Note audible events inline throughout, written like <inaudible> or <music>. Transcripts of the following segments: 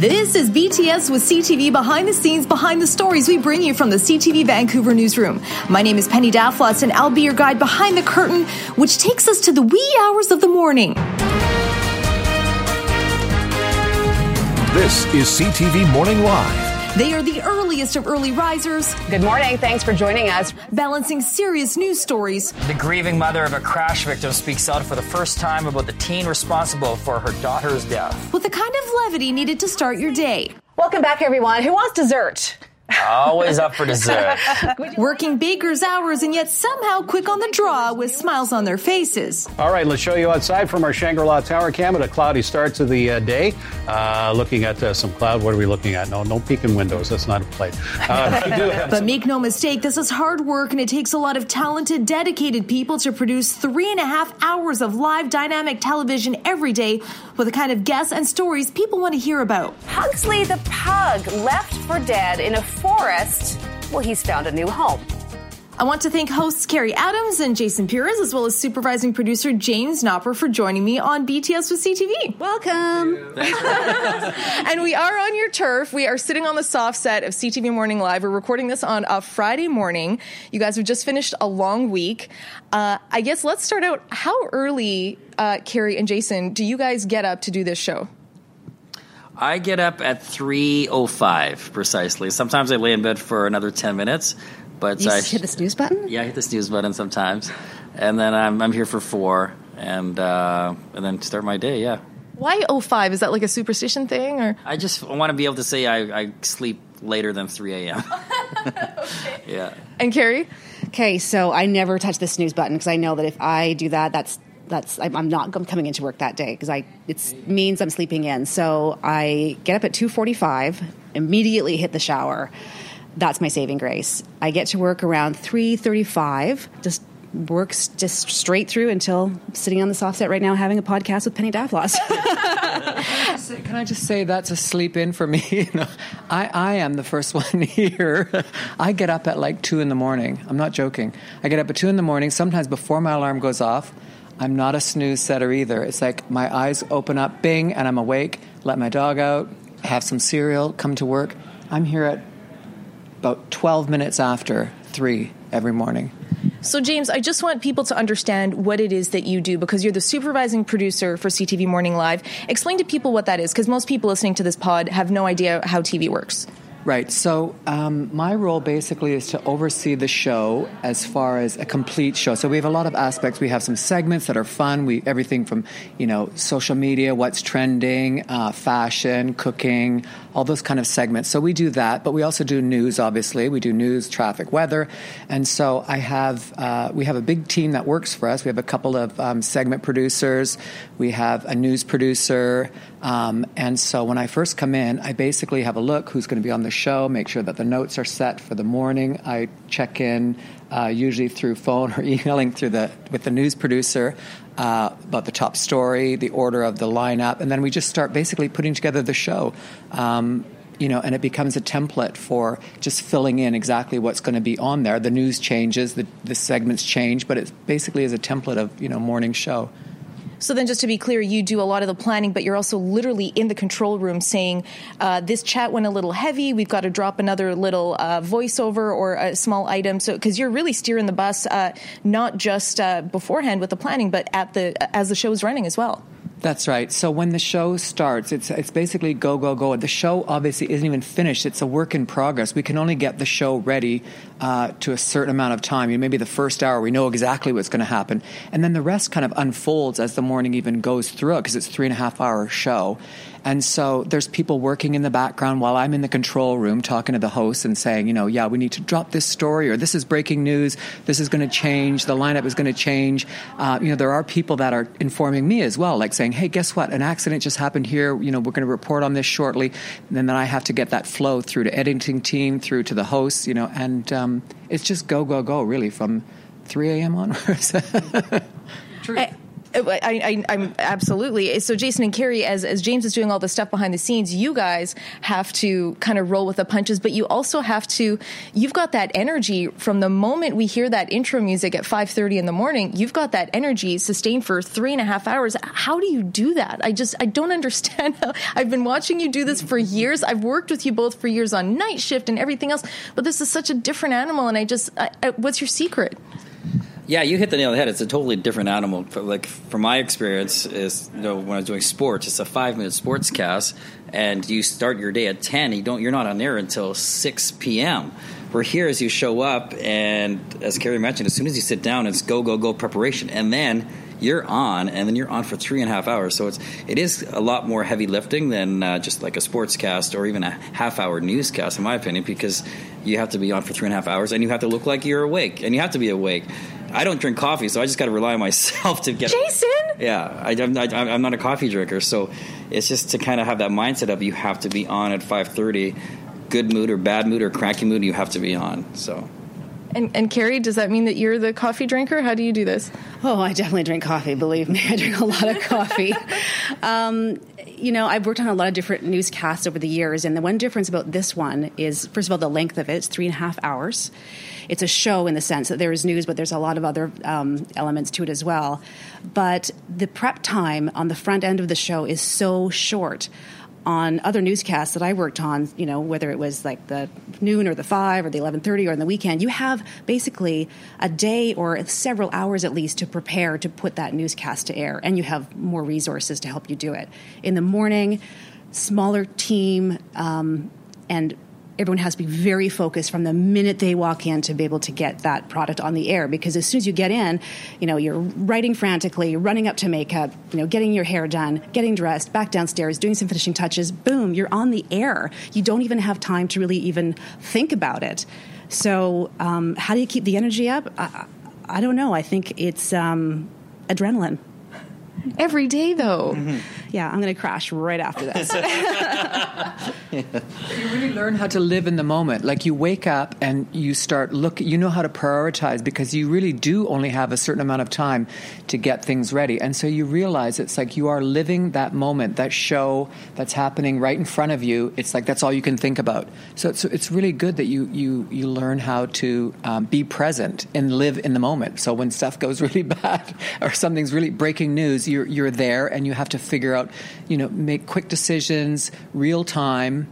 This is BTS with CTV behind the scenes, behind the stories we bring you from the CTV Vancouver newsroom. My name is Penny Daflos, and I'll be your guide behind the curtain, which takes us to the wee hours of the morning. This is CTV Morning Live. They are the earliest of early risers. Good morning. Thanks for joining us. Balancing serious news stories. The grieving mother of a crash victim speaks out for the first time about the teen responsible for her daughter's death. With the kind of levity needed to start your day. Welcome back, everyone. Who wants dessert? Always up for dessert. <laughs> Working baker's hours and yet somehow quick on the draw with smiles on their faces. All right, let's show you outside from our Shangri-La Tower cam at a cloudy start to the uh, day. Uh, looking at uh, some cloud. What are we looking at? No, no peeking windows. That's not a play. Uh, <laughs> but make no mistake, this is hard work and it takes a lot of talented, dedicated people to produce three and a half hours of live dynamic television every day with the kind of guests and stories people want to hear about. Pugsley the pug left for dead in a forest. Well, he's found a new home. I want to thank hosts Keri Adams and Jason Pires, as well as supervising producer James Nopper for joining me on BTS with CTV. Welcome. <laughs> and we are on your turf. We are sitting on the soft set of CTV Morning Live. We're recording this on a Friday morning. You guys have just finished a long week. Uh, I guess let's start out. How early, uh, Keri and Jason, do you guys get up to do this show? I get up at 3:05 precisely. Sometimes I lay in bed for another 10 minutes, but you I hit the snooze button. Yeah, I hit the snooze button sometimes, and then I'm I'm here for four, and uh, and then start my day. Yeah. Why 05? Is that like a superstition thing, or I just want to be able to say I, I sleep later than 3 a.m. <laughs> okay. Yeah. And Keri. Okay, so I never touch the snooze button because I know that if I do that, that's that's I'm not coming into work that day because I it means I'm sleeping in. So I get up at 2:45, immediately hit the shower. That's my saving grace. I get to work around 3:35. Just works just straight through until sitting on the soft set right now having a podcast with Penny Daflos. <laughs> <laughs> Can I just say that's a sleep in for me? <laughs> you know, I, I am the first one here. I get up at like two in the morning. I'm not joking. I get up at two in the morning, sometimes before my alarm goes off. I'm not a snooze setter either. It's like my eyes open up, bing, and I'm awake, let my dog out, have some cereal, come to work. I'm here at about 12 minutes after 3 every morning. So, James, I just want people to understand what it is that you do because you're the supervising producer for CTV Morning Live. Explain to people what that is because most people listening to this pod have no idea how TV works. Right. So um, my role basically is to oversee the show as far as a complete show. So we have a lot of aspects. We have some segments that are fun. We everything from you know social media, what's trending, uh, fashion, cooking, all those kind of segments. So we do that, but we also do news. Obviously, we do news, traffic, weather, and so I have uh, we have a big team that works for us. We have a couple of um, segment producers. We have a news producer. Um, and so when I first come in, I basically have a look who's going to be on the show, make sure that the notes are set for the morning. I check in uh, usually through phone or <laughs> emailing through the with the news producer uh, about the top story, the order of the lineup, and then we just start basically putting together the show. Um, you know, and it becomes a template for just filling in exactly what's going to be on there. The news changes, the, the segments change, but it basically is a template of you know morning show. So then, just to be clear, you do a lot of the planning, but you're also literally in the control room saying, uh, "This chat went a little heavy. We've got to drop another little uh, voiceover or a small item." So, because you're really steering the bus, uh, not just uh, beforehand with the planning, but at the as the show is running as well. That's right. So when the show starts, it's it's basically go go go. The show obviously isn't even finished. It's a work in progress. We can only get the show ready uh, to a certain amount of time. You know, maybe the first hour we know exactly what's going to happen, and then the rest kind of unfolds as the morning even goes through because it's three and a half hour show. And so there's people working in the background while I'm in the control room talking to the host and saying, you know, yeah, we need to drop this story or this is breaking news. This is going to change. The lineup is going to change. Uh, you know, there are people that are informing me as well, like saying, hey, guess what? An accident just happened here. You know, we're going to report on this shortly. And then I have to get that flow through to editing team, through to the hosts, you know, and um, it's just go, go, go really from 3 a.m. onwards. <laughs> True. I, Uh, am absolutely. So, Jason and Keri, as, as James is doing all the stuff behind the scenes, you guys have to kind of roll with the punches, but you also have to, you've got that energy from the moment we hear that intro music at 5.30 in the morning, you've got that energy sustained for three and a half hours. How do you do that? I just, I don't <laughs> understand I've been watching you do this for years. I've worked with you both for years on night shift and everything else, but this is such a different animal, and I just, I, I, what's your secret? Yeah, you hit the nail on the head. It's a totally different animal. Like from my experience, is you know when I was doing sports, it's a five minute sports cast, and you start your day at ten. You don't. You're not on there until six p.m. We're here as you show up, and as Keri mentioned, as soon as you sit down, it's go go go preparation, and then you're on, and then you're on for three and a half hours. So it's it is a lot more heavy lifting than uh, just like a sports cast or even a half hour newscast, in my opinion, because you have to be on for three and a half hours, and you have to look like you're awake, and you have to be awake. I don't drink coffee, so I just got to rely on myself to get. Jason. Yeah, I, am not, I'm not a coffee drinker, so it's just to kind of have that mindset of you have to be on at 5:30, good mood or bad mood or cranky mood, you have to be on. So. And, and Keri, does that mean that you're the coffee drinker? How do you do this? Oh, I definitely drink coffee. Believe me, <laughs> I drink a lot of coffee. um, you know, I've worked on a lot of different newscasts over the years, and the one difference about this one is, first of all, the length of it. It's three and a half hours it's a show in the sense that there is news, but there's a lot of other um, elements to it as well. But the prep time on the front end of the show is so short on other newscasts that I worked on, you know, whether it was like the noon or the five or the eleven thirty or on the weekend, you have basically a day or several hours at least to prepare to put that newscast to air, and you have more resources to help you do it. In the morning, smaller team um, and everyone has to be very focused from the minute they walk in to be able to get that product on the air. Because as soon as you get in you know you're writing frantically running up to makeup you know getting your hair done getting dressed back downstairs doing some finishing touches boom you're on the air. You don't even have time to really even think about it. So um, how do you keep the energy up? I, I don't know. I think it's um, adrenaline. Every day though. Mm-hmm. Yeah i'm going to crash right after this. <laughs> You really learn how to live in the moment. Like you wake up and you start look you know how to prioritize because you really do only have a certain amount of time to get things ready. And so you realize it's like you are living that moment that show that's happening right in front of you. It's like that's all you can think about. So it's, it's really good that you you you learn how to um, be present and live in the moment. So when stuff goes <laughs> really bad or something's really breaking news you're you're there and you have to figure out, you know, make quick decisions, real time.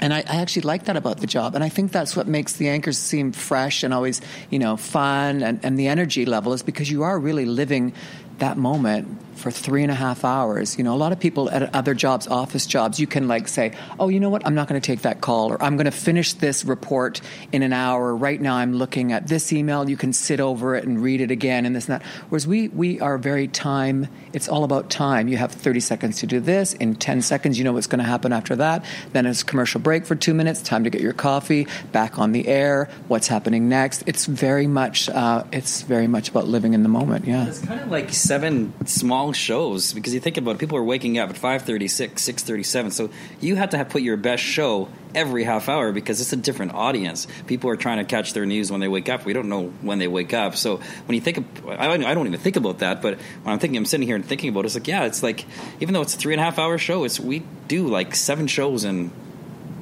And I, I, actually like that about the job. And I think that's what makes the anchors seem fresh and always, you know, fun and, and the energy level is because you are really living that moment for three and a half hours. You know, a lot of people at other jobs, office jobs, you can like say, oh, you know what, I'm not going to take that call, or I'm going to finish this report in an hour. Right now, I'm looking at this email. You can sit over it and read it again, and this and that. Whereas we we are very time. It's all about time. You have 30 seconds to do this. In 10 seconds, you know what's going to happen after that. Then it's commercial break for two minutes. Time to get your coffee. Back on the air. What's happening next? It's very much. Uh, it's very much about living in the moment. Yeah. It's kind of like seven small shows because you think about it, people are waking up at 5.36 6.37 so you have to have put your best show every half hour because it's a different audience. People are trying to catch their news when they wake up. We don't know when they wake up. So when you think of, I, don't even think about that but when i'm thinking i'm sitting here and thinking about it it's like yeah it's like even though it's a three and a half hour show it's we do like seven shows in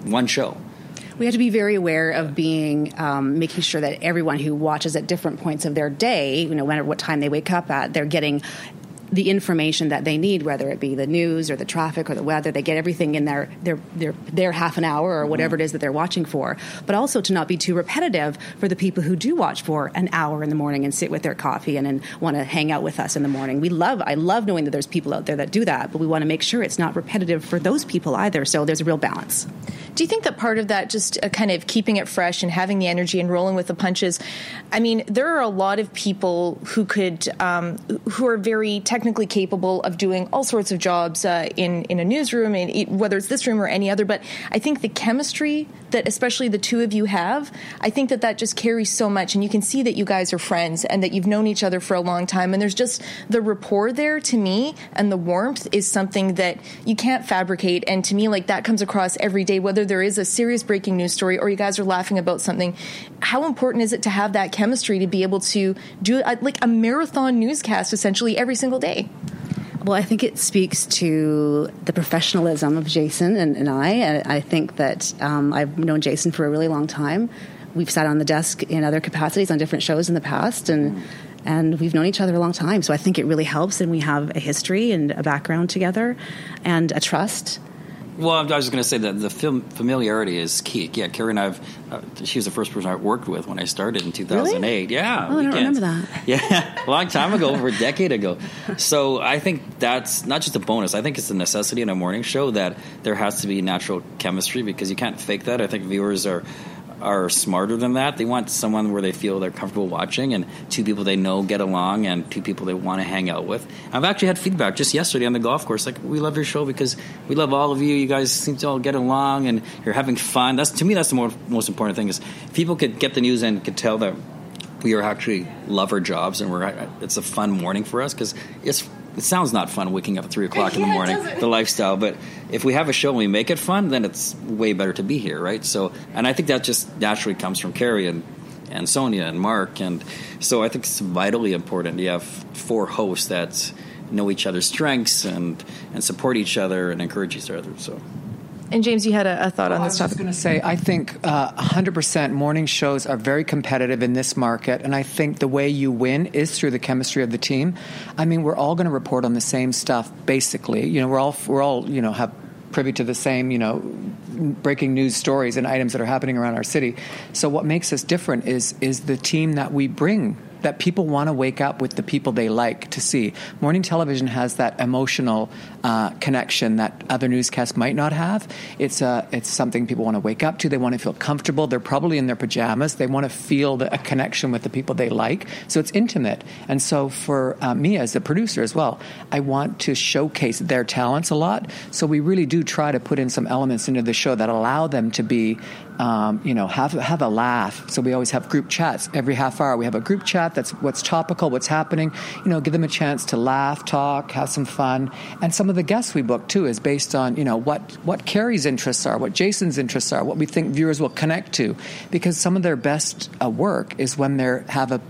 one show. We have to be very aware of being um, making sure that everyone who watches at different points of their day, you know, whenever what time they wake up at, they're getting the information that they need, whether it be the news or the traffic or the weather. They get everything in their their their, their half an hour or whatever it is that they're watching for. But also to not be too repetitive for the people who do watch for an hour in the morning and sit with their coffee and, and want to hang out with us in the morning. We love I love knowing that there's people out there that do that, but we want to make sure it's not repetitive for those people either. So there's a real balance. Do you think that part of that, just uh, kind of keeping it fresh and having the energy and rolling with the punches? I mean, there are a lot of people who could, um, who are very technically capable of doing all sorts of jobs uh, in in a newsroom, and whether it's this room or any other. But I think the chemistry that especially the two of you have, I think that that just carries so much. And you can see that you guys are friends and that you've known each other for a long time. And there's just the rapport there to me and the warmth is something that you can't fabricate. And to me, like that comes across every day, whether there is a serious breaking news story or you guys are laughing about something. How important is it to have that chemistry to be able to do a, like a marathon newscast essentially every single day? Well, I think it speaks to the professionalism of Jason and, and I. I think that um, I've known Jason for a really long time. We've sat on the desk in other capacities on different shows in the past, and and we've known each other a long time. So I think it really helps, and we have a history and a background together, and a trust. Well, I was just going to say that the film familiarity is key. Yeah, Keri and I've. Uh, she was the first person I worked with when I started in 2008. Really? Yeah, oh, I don't remember that. <laughs> Yeah, a long time ago, over a decade ago. So I think that's not just a bonus. I think it's a necessity in a morning show that there has to be natural chemistry because you can't fake that. I think viewers are are smarter than that. They want someone where they feel they're comfortable watching and two people they know get along and two people they want to hang out with. I've actually had feedback just yesterday on the golf course like we love your show because we love all of you. You guys seem to all get along and you're having fun. That's to me that's the more, most important thing is people could get the news and could tell that we are actually love our jobs and we're it's a fun morning for us because it's it sounds not fun waking up at three o'clock in the morning, the lifestyle. But if we have a show and we make it fun, then it's way better to be here, right? So, and I think that just naturally comes from Keri and and Sonia and Marke, and so I think it's vitally important. You have four hosts that know each other's strengths and and support each other and encourage each other. So. And James, you had a, a thought well, on this topic. I was going to say, I think uh, 100% morning shows are very competitive in this market, and I think the way you win is through the chemistry of the team. I mean, we're all going to report on the same stuff, basically. You know, we're all we're all you know have privy to the same you know breaking news stories and items that are happening around our city. So what makes us different is is the team that we bring that people want to wake up with the people they like to see. Morning television has that emotional uh, connection that other newscasts might not have. It's a, it's something people want to wake up to. They want to feel comfortable. They're probably in their pajamas. They want to feel the, a connection with the people they like. So it's intimate. And so for uh, me as a producer as well, I want to showcase their talents a lot. So we really do try to put in some elements into the show that allow them to be um, you know, have have a laugh. So we always have group chats every half hour. We have a group chat that's what's topical, what's happening. You know, give them a chance to laugh, talk, have some fun. And some of the guests we book too is based on you know what what Keri's interests are, what Jason's interests are, what we think viewers will connect to, because some of their best uh, work is when they have a,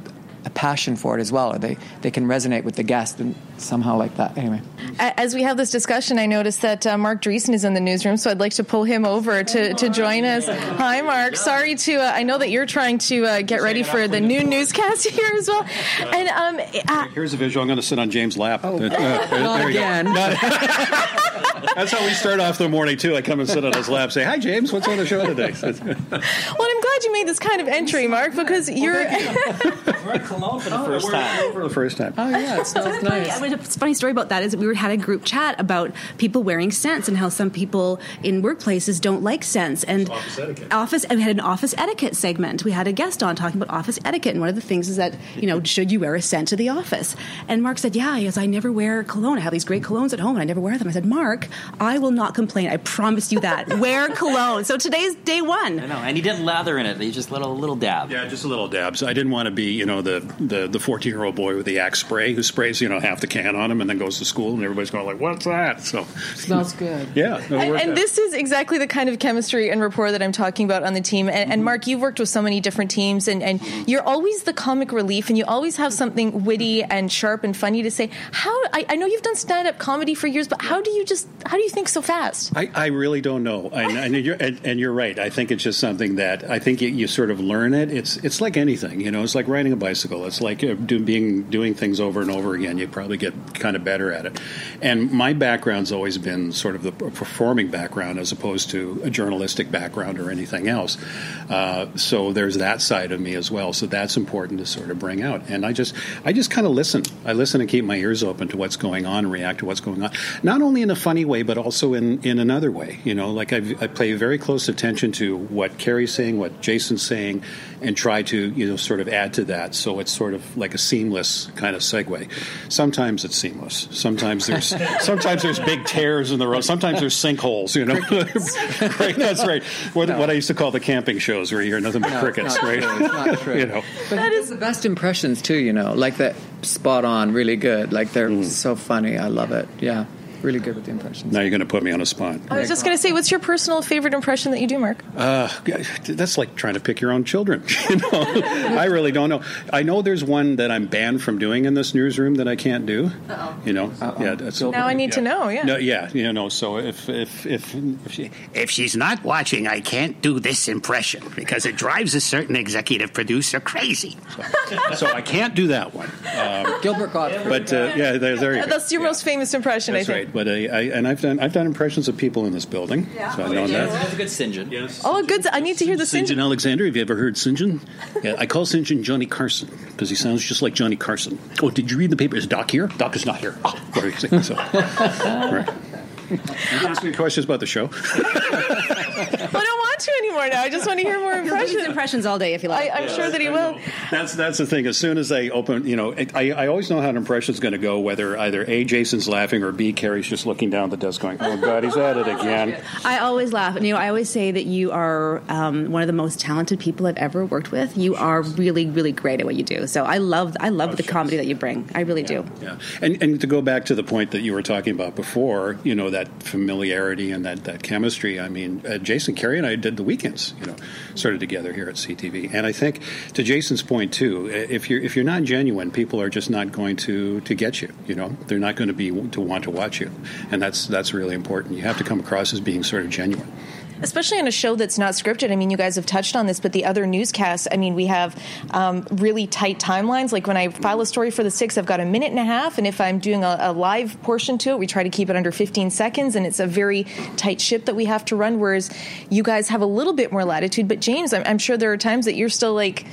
a passion for it as well, or they, they can resonate with the guest and somehow like that. Anyway. As we have this discussion, I noticed that uh, Marke Driesschen is in the newsroom, so I'd like to pull him over to, to join us. Hi, Marke. Sorry to, uh, I know that you're trying to uh, get ready for the new newscast <laughs> here as well. And um, uh, Here's a visual. I'm going to sit on James' lap. Oh, not again. <laughs> That's how we start off the morning, too. I come and sit on his lap, say, Hi, James, what's on the show today? <laughs> well, I'm glad you made this kind of entry, Marke, because you're. We're in Cologne for the oh, first time. For the first time. Oh, yeah, it smells nice. Funny. A funny story about that is that we had a group chat about people wearing scents and how some people in workplaces don't like scents. And office etiquette. Office, and we had an office etiquette segment. We had a guest on talking about office etiquette. And one of the things is that, you know, should you wear a scent to the office? And Marke said, Yeah, he goes, I never wear cologne. I have these great colognes at home and I never wear them. I said, Marke, I will not complain. I promise you that. <laughs> wear cologne. So today's day one. I know. And he didn't lather in it. He just little little dab. Yeah, just a little dabs. I didn't want to be, you know, the the the 14 year old boy with the axe spray who sprays, you know, half the can on him and then goes to school and everybody's going like, "What's that?" So smells good. <laughs> Yeah, and, and this is exactly the kind of chemistry and rapport that I'm talking about on the team. And, mm-hmm. and Marke, you've worked with so many different teams, and, and you're always the comic relief, and you always have something witty and sharp and funny to say. How I, I know you've done stand up comedy for years, but how do you just how do you think so fast? I, I really don't know, and, and, you're, and, and, you're right. I think it's just something that I think you, you, sort of learn it. It's it's like anything, you know. It's like riding a bicycle. It's like uh, do, being doing things over and over again. You probably get kind of better at it. And my background's always been sort of the performing background as opposed to a journalistic background or anything else. Uh, so there's that side of me as well. So that's important to sort of bring out. And I just I just kind of listen. I listen and keep my ears open to what's going on, react to what's going on. Not only in a funny way, but also in in another way. You know, like I've, I pay very close attention to what Keri's saying, what Jason's saying and try to you know sort of add to that so it's sort of like a seamless kind of segue. Sometimes it's seamless. Sometimes there's <laughs> sometimes there's big tears in the road. Sometimes there's sinkholes. You know, <laughs> right? That's right. What, No. what I used to call the camping shows, where you hear nothing but No, crickets, it's not right? true. It's not <laughs> true. you know. But that is the best impressions too. You know, like that spot on, really good. Like they're Mm. so funny. I love it. Yeah, really good with the impressions. Now you're going to put me on a spot. I was just going to say, what's your personal favorite impression that you do, Marke? Uh, that's like trying to pick your own children. <laughs> You know, I really don't know. I know there's one that I'm banned from doing in this newsroom that I can't do. Oh, You know, yeah. That's, Now I need to know, yeah. No, yeah, you know. So if if if, if she, If she's not watching, I can't do this impression because it drives a certain executive producer crazy. so I can't do that one. Um, Gilbert Gottfried. but uh, yeah, there, there you go. That's your most famous impression, That's I think. Right. But I, I and I've done I've done impressions of people in this building. So I oh, know that. That's a good St. John. Yes. Oh, good. I need to hear the St. sing. John Alexander. Have you ever heard St. John? <laughs> Yeah, I call St. John Johnny Carson because he sounds just like Johnny Carson. Oh, did you read the paper? Is Doc here? Doc is not here. Oh, <laughs> very so. <laughs> right. You can ask me questions about the show. I want to anymore now. I just want to hear more He'll impressions. impressions all day if you like. I'm sure that he will. That's that's the thing. As soon as they open, you know, I, I always know how an impression is going to go. Whether either A. Jason's laughing or B. Keri's just looking down at the desk, going, "Oh God, he's at it again." <laughs> I always laugh. And, you know, I always say that you are um, one of the most talented people I've ever worked with. You are really, really great at what you do. So I love, I love the comedy that you bring. I really do. Yeah, and and to go back to the point that you were talking about before, you know, that familiarity and that, that chemistry. I mean, uh, Jason Keri and I did the weekends, you know, started together here at CTV, and I think to Jason's point too, if you're if you're not genuine, people are just not going to to get you. You know, they're not going to be to want to watch you, and that's that's really important. You have to come across as being sort of genuine. Especially on a show that's not scripted. I mean, you guys have touched on this, but the other newscasts, I mean, we have um, really tight timelines. Like when I file a story for the six, I've got a minute and a half, and if I'm doing a, a live portion to it, we try to keep it under 15 seconds, and it's a very tight ship that we have to run. Whereas you guys have a little bit more latitude. But James, I'm, I'm sure there are times that you're still like,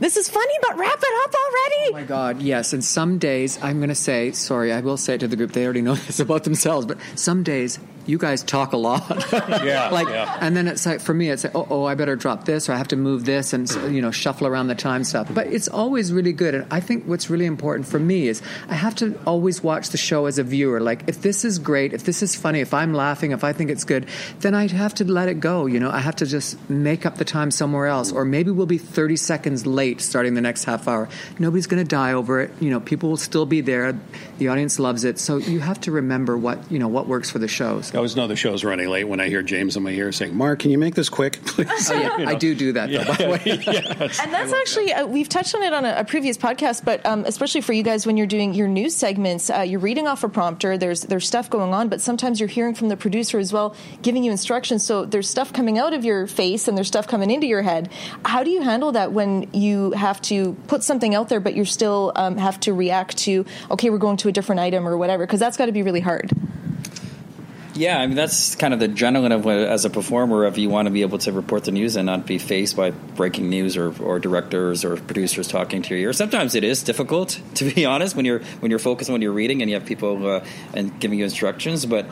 "This is funny, but wrap it up already." Oh my God, yes. And some days, I'm going to say, sorry, I will say it to the group. They already know <laughs> this about themselves, but some days you guys talk a lot. <laughs> Yeah, <laughs> like, yeah. and then it's like for me, it's like, oh, oh, I better drop this, or I have to move this, and you know, shuffle around the time stuff. But it's always really good. And I think what's really important for me is I have to always watch the show as a viewer. Like, if this is great, if this is funny, if I'm laughing, if I think it's good, then I have to let it go. You know, I have to just make up the time somewhere else, or maybe we'll be 30 seconds late starting the next half hour. Nobody's going to die over it. You know, people will still be there. The audience loves it. So you have to remember what you know what works for the shows. I always know the show's running late when I hear James in my ear saying, "Marke, can you make this quick, please?" Oh, yeah, <laughs> You I do do that, though, by the way. <laughs> Yes. And that's actually uh, we've touched on it on a, a previous podcast, but um, especially for you guys when you're doing your news segments, uh, you're reading off a prompter. There's there's stuff going on, but sometimes you're hearing from the producer as well, giving you instructions. So there's stuff coming out of your face and there's stuff coming into your head. How do you handle that when you have to put something out there, but you still um, have to react to okay, we're going to a different item or whatever? Because that's got to be really hard. Yeah, I mean that's kind of the adrenaline of as a performer of you want to be able to report the news and not be faced by breaking news or, or directors or producers talking to ear. Sometimes it is difficult, <laughs> to be honest, when you're when you're focused on what you're reading and you have people uh, and giving you instructions. But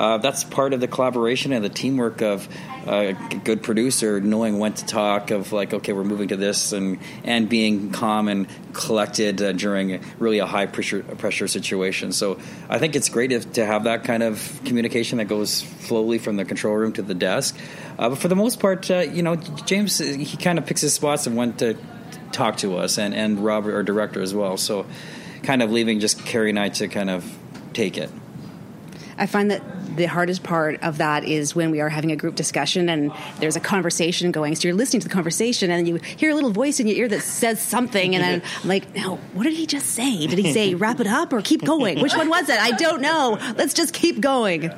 uh, that's part of the collaboration and the teamwork of a good producer knowing when to talk. Of like, okay, we're moving to this, and and being calm and collected uh, during really a high pressure pressure situation. So I think it's great if, to have that kind of communication that goes slowly from the control room to the desk. Uh, but for the most part, uh, you know, James uh, he kind of picks his spots and when to talk to us, and and Robert, our director, as well. So kind of leaving just Keri and I to kind of take it. I find that the hardest part of that is when we are having a group discussion and there's a conversation going. So you're listening to the conversation and you hear a little voice in your ear that says something, and then <laughs> I'm like, "Now, what did he just say? Did he say <laughs> wrap it up or keep going? Which one was it? I don't know. Let's just keep going."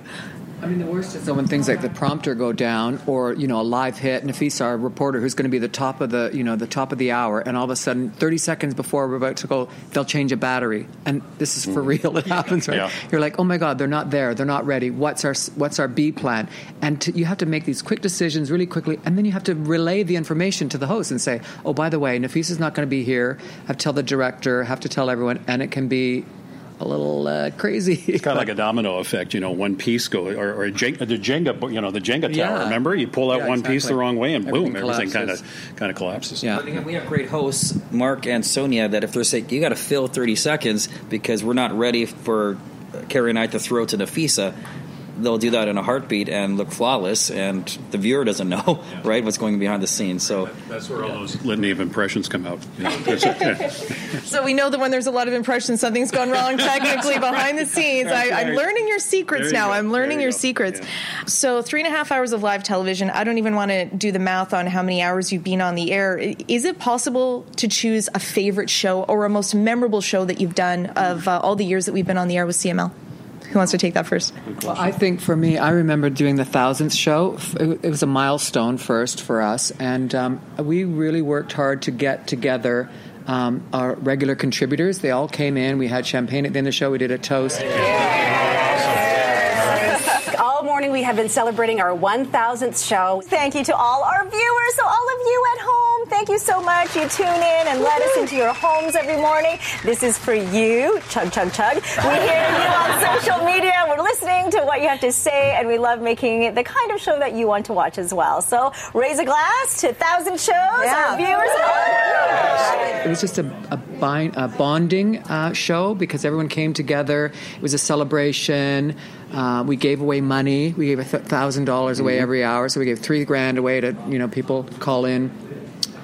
I mean, the worst is so when things like the prompter go down, or you know, a live hit. and Nafisa, our reporter, who's going to be the top of the you know the top of the hour, and all of a sudden, thirty seconds before we're about to go, they'll change a battery, and this is for mm. real. It happens, right? Yeah. You're like, oh my god, they're not there, they're not ready. What's our what's our B plan? And to, you have to make these quick decisions really quickly, and then you have to relay the information to the host and say, oh, by the way, Nafisa's not going to be here. I Have to tell the director, I have to tell everyone, and it can be a little uh, crazy. It's kind of like a <laughs> domino effect, you know. One piece go or, or a Jenga, the Jenga, you know, the Jenga tower. Yeah. Remember, you pull out Yeah, one piece the wrong way, and boom, Everything everything kind of kind of collapses. Yeah. But again, we have great hosts, Marke and Sonia, that if they're saying you got to fill 30 seconds because we're not ready for Keri and I to throw to Nafisa, they'll do that in a heartbeat and look flawless, and the viewer doesn't know, right, what's going behind the scenes. So That's where all those litany of impressions come out. You know, That's. <laughs> So we know that when there's a lot of impressions, something's gone wrong technically behind the scenes. I, I'm learning your secrets you now. go. I'm learning you your go. secrets. Yeah. So three and a half hours of live television. I don't even want to do the math on how many hours you've been on the air. Is it possible to choose a favorite show or a most memorable show that you've done of uh, all the years that we've been on the air with CML? Who wants to take that first? Well, I think for me, I remember doing the thousandth show. It it was a milestone first for us, and um, we really worked hard to get together um, our regular contributors. They all came in. We had champagne at the end of the show. We did a toast. All morning we have been celebrating our 1000th show. Thank you to all our viewers. So, all of you at home, thank you so much. You tune in and let us into your homes every morning. This is for you. Chug, chug, chug. We hear you on social media. We're listening to what you have to say, and we love making it the kind of show that you want to watch as well. So, raise a glass to 1,000 shows, our viewers. our viewers. It was just a, a, bind, a bonding uh, show because everyone came together. It was a celebration. Uh, we gave away money. We gave a thousand dollars away every hour, so we gave three grand away to you know people call in.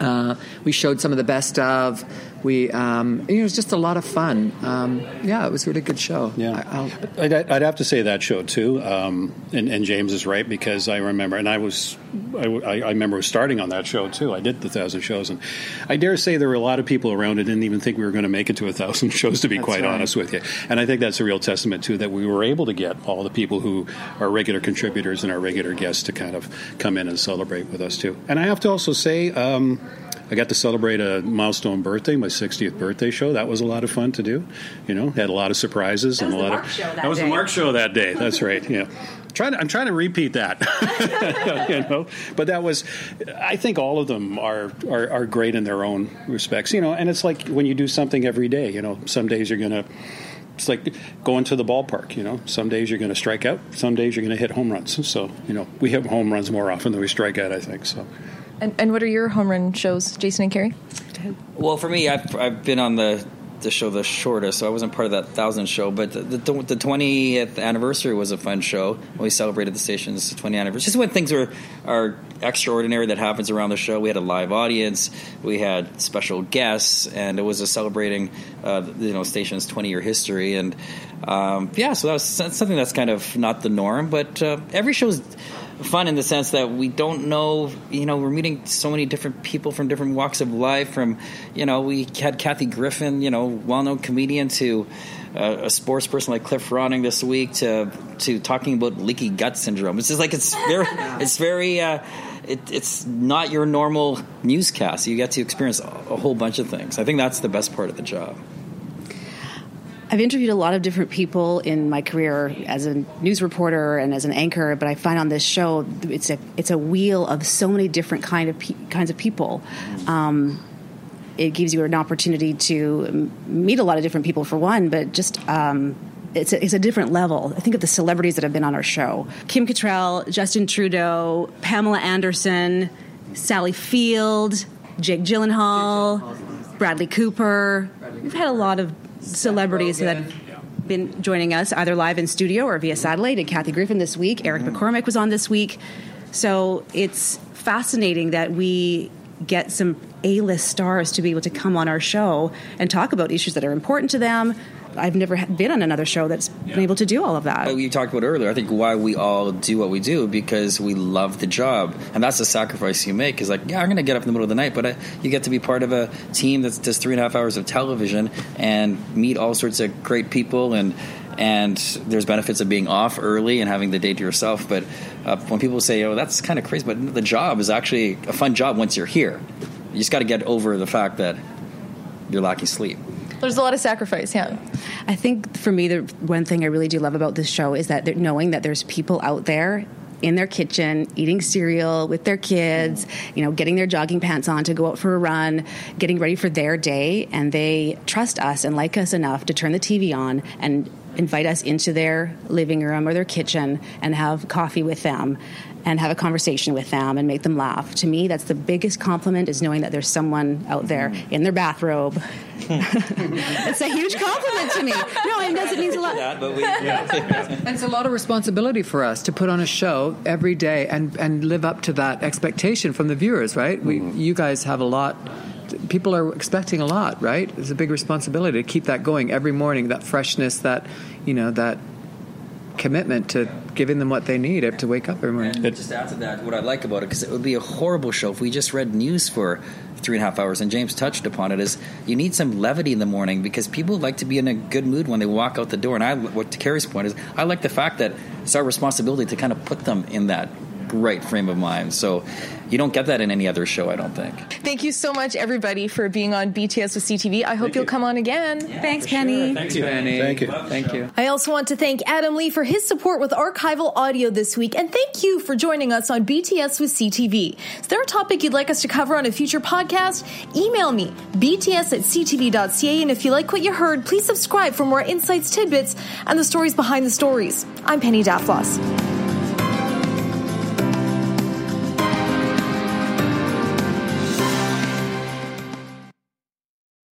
Uh, we showed some of the best of. We um, it was just a lot of fun. Um, yeah, it was a really good show. Yeah, I, I'll, I'd, I'd have to say that show too. Um, and, and James is right because I remember, and I was, I, I remember starting on that show too. I did the thousand shows, and I dare say there were a lot of people around who didn't even think we were going to make it to a thousand <laughs> shows. To be That's quite right. honest with you, and I think that's a real testament too that we were able to get all the people who are regular contributors and our regular guests to kind of come in and celebrate with us too. And I have to also say. Um, I got to celebrate a milestone birthday, my 60th birthday show. That was a lot of fun to do. You know, had a lot of surprises and a lot Marke of. show that was day. the Marke show that day. That's right. Yeah. <laughs> Trying to, I'm trying to repeat that, <laughs> you know. But that was, I think all of them are, are are great in their own respects, you know. And it's like when you do something every day, you know. Some days you're gonna, it's like going to the ballpark, you know. Some days you're gonna strike out. Some days you're gonna hit home runs. So you know, we hit home runs more often than we strike out. I think so. And, and what are your home run shows, Jason and Keri? Well, for me, I've, I've been on the the show the shortest, so I wasn't part of that thousand show. But the the twentieth anniversary was a fun show. We celebrated the station's 20th anniversary. Just when things are are extraordinary that happens around the show. We had a live audience, we had special guests, and it was a celebrating uh, you know station's 20 year history. And um, yeah, so that was something that's kind of not the norm. But uh, every show's fun in the sense that we don't know, you know, we're meeting so many different people from different walks of life. From, you know, we had Kathy Griffin, you know, well-known comedian, to uh, a sports person like Cliff Ronning this week, to to talking about leaky gut syndrome. It's just like it's very, <laughs> it's very. Uh, it, it's not your normal newscast. You get to experience a whole bunch of things. I think that's the best part of the job. I've interviewed a lot of different people in my career as a news reporter and as an anchor, but I find on this show it's a it's a wheel of so many different kind of pe- kinds of people. Um, it gives you an opportunity to meet a lot of different people for one, but just um, it's a, it's a different level. I think of the celebrities that have been on our show: Kim Cattrall, Justin Trudeau, Pamela Anderson, Sally Field, Jake Gyllenhaal, Bradley Cooper. We've had a lot of celebrities that have been joining us either live in studio or via satellite. And Kathy Griffin this week, Eric mm-hmm. McCormack was on this week. So it's fascinating that we get some A-list stars to be able to come on our show and talk about issues that are important to them. I've never been on another show that's been able to do all of that. Like you talked about earlier, I think why we all do what we do because we love the job, and that's the sacrifice you make. Is like, yeah, I'm going to get up in the middle of the night, but I, you get to be part of a team that does three and a half hours of television and meet all sorts of great people and. And there's benefits of being off early and having the day to yourself. But uh, when people say, "Oh, that's kind of crazy," but the job is actually a fun job once you're here. You just got to get over the fact that you're lacking sleep. There's a lot of sacrifice, yeah. I think for me, the one thing I really do love about this show is that knowing that there's people out there in their kitchen, eating cereal with their kids, you know, getting their jogging pants on to go out for a run, getting ready for their day, and they trust us and like us enough to turn the TV on and invite us into their living room or their kitchen and have coffee with them and have a conversation with them and make them laugh. To me, that's the biggest compliment is knowing that there's someone out there mm-hmm. in their bathrobe. <laughs> it's a huge compliment to me. No, it does. It means a lot. And <laughs> it's a lot of responsibility for us to put on a show every day and, and live up to that expectation from the viewers, right? We, you guys have a lot. People are expecting a lot, right? It's a big responsibility to keep that going every morning. That freshness, that you know, that commitment to giving them what they need to wake up every morning. And just add to that, what I like about it, because it would be a horrible show if we just read news for three and a half hours. And James touched upon it: is you need some levity in the morning because people like to be in a good mood when they walk out the door. And I, what to Keri's point is, I like the fact that it's our responsibility to kind of put them in that right frame of mind. So you don't get that in any other show, I don't think. Thank you so much, everybody, for being on BTS with CTV. I hope you'll come on again. Thanks, Penny. Thank you, Penny. Thank you. Thank you. I also want to thank Adam Lee for his support with archival audio this week, and thank you for joining us on BTS with CTV. Is there a topic you'd like us to cover on a future podcast? Email me, bts at ctv.ca, and if you like what you heard, please subscribe for more insights, tidbits, and the stories behind the stories. I'm Penny Daflos.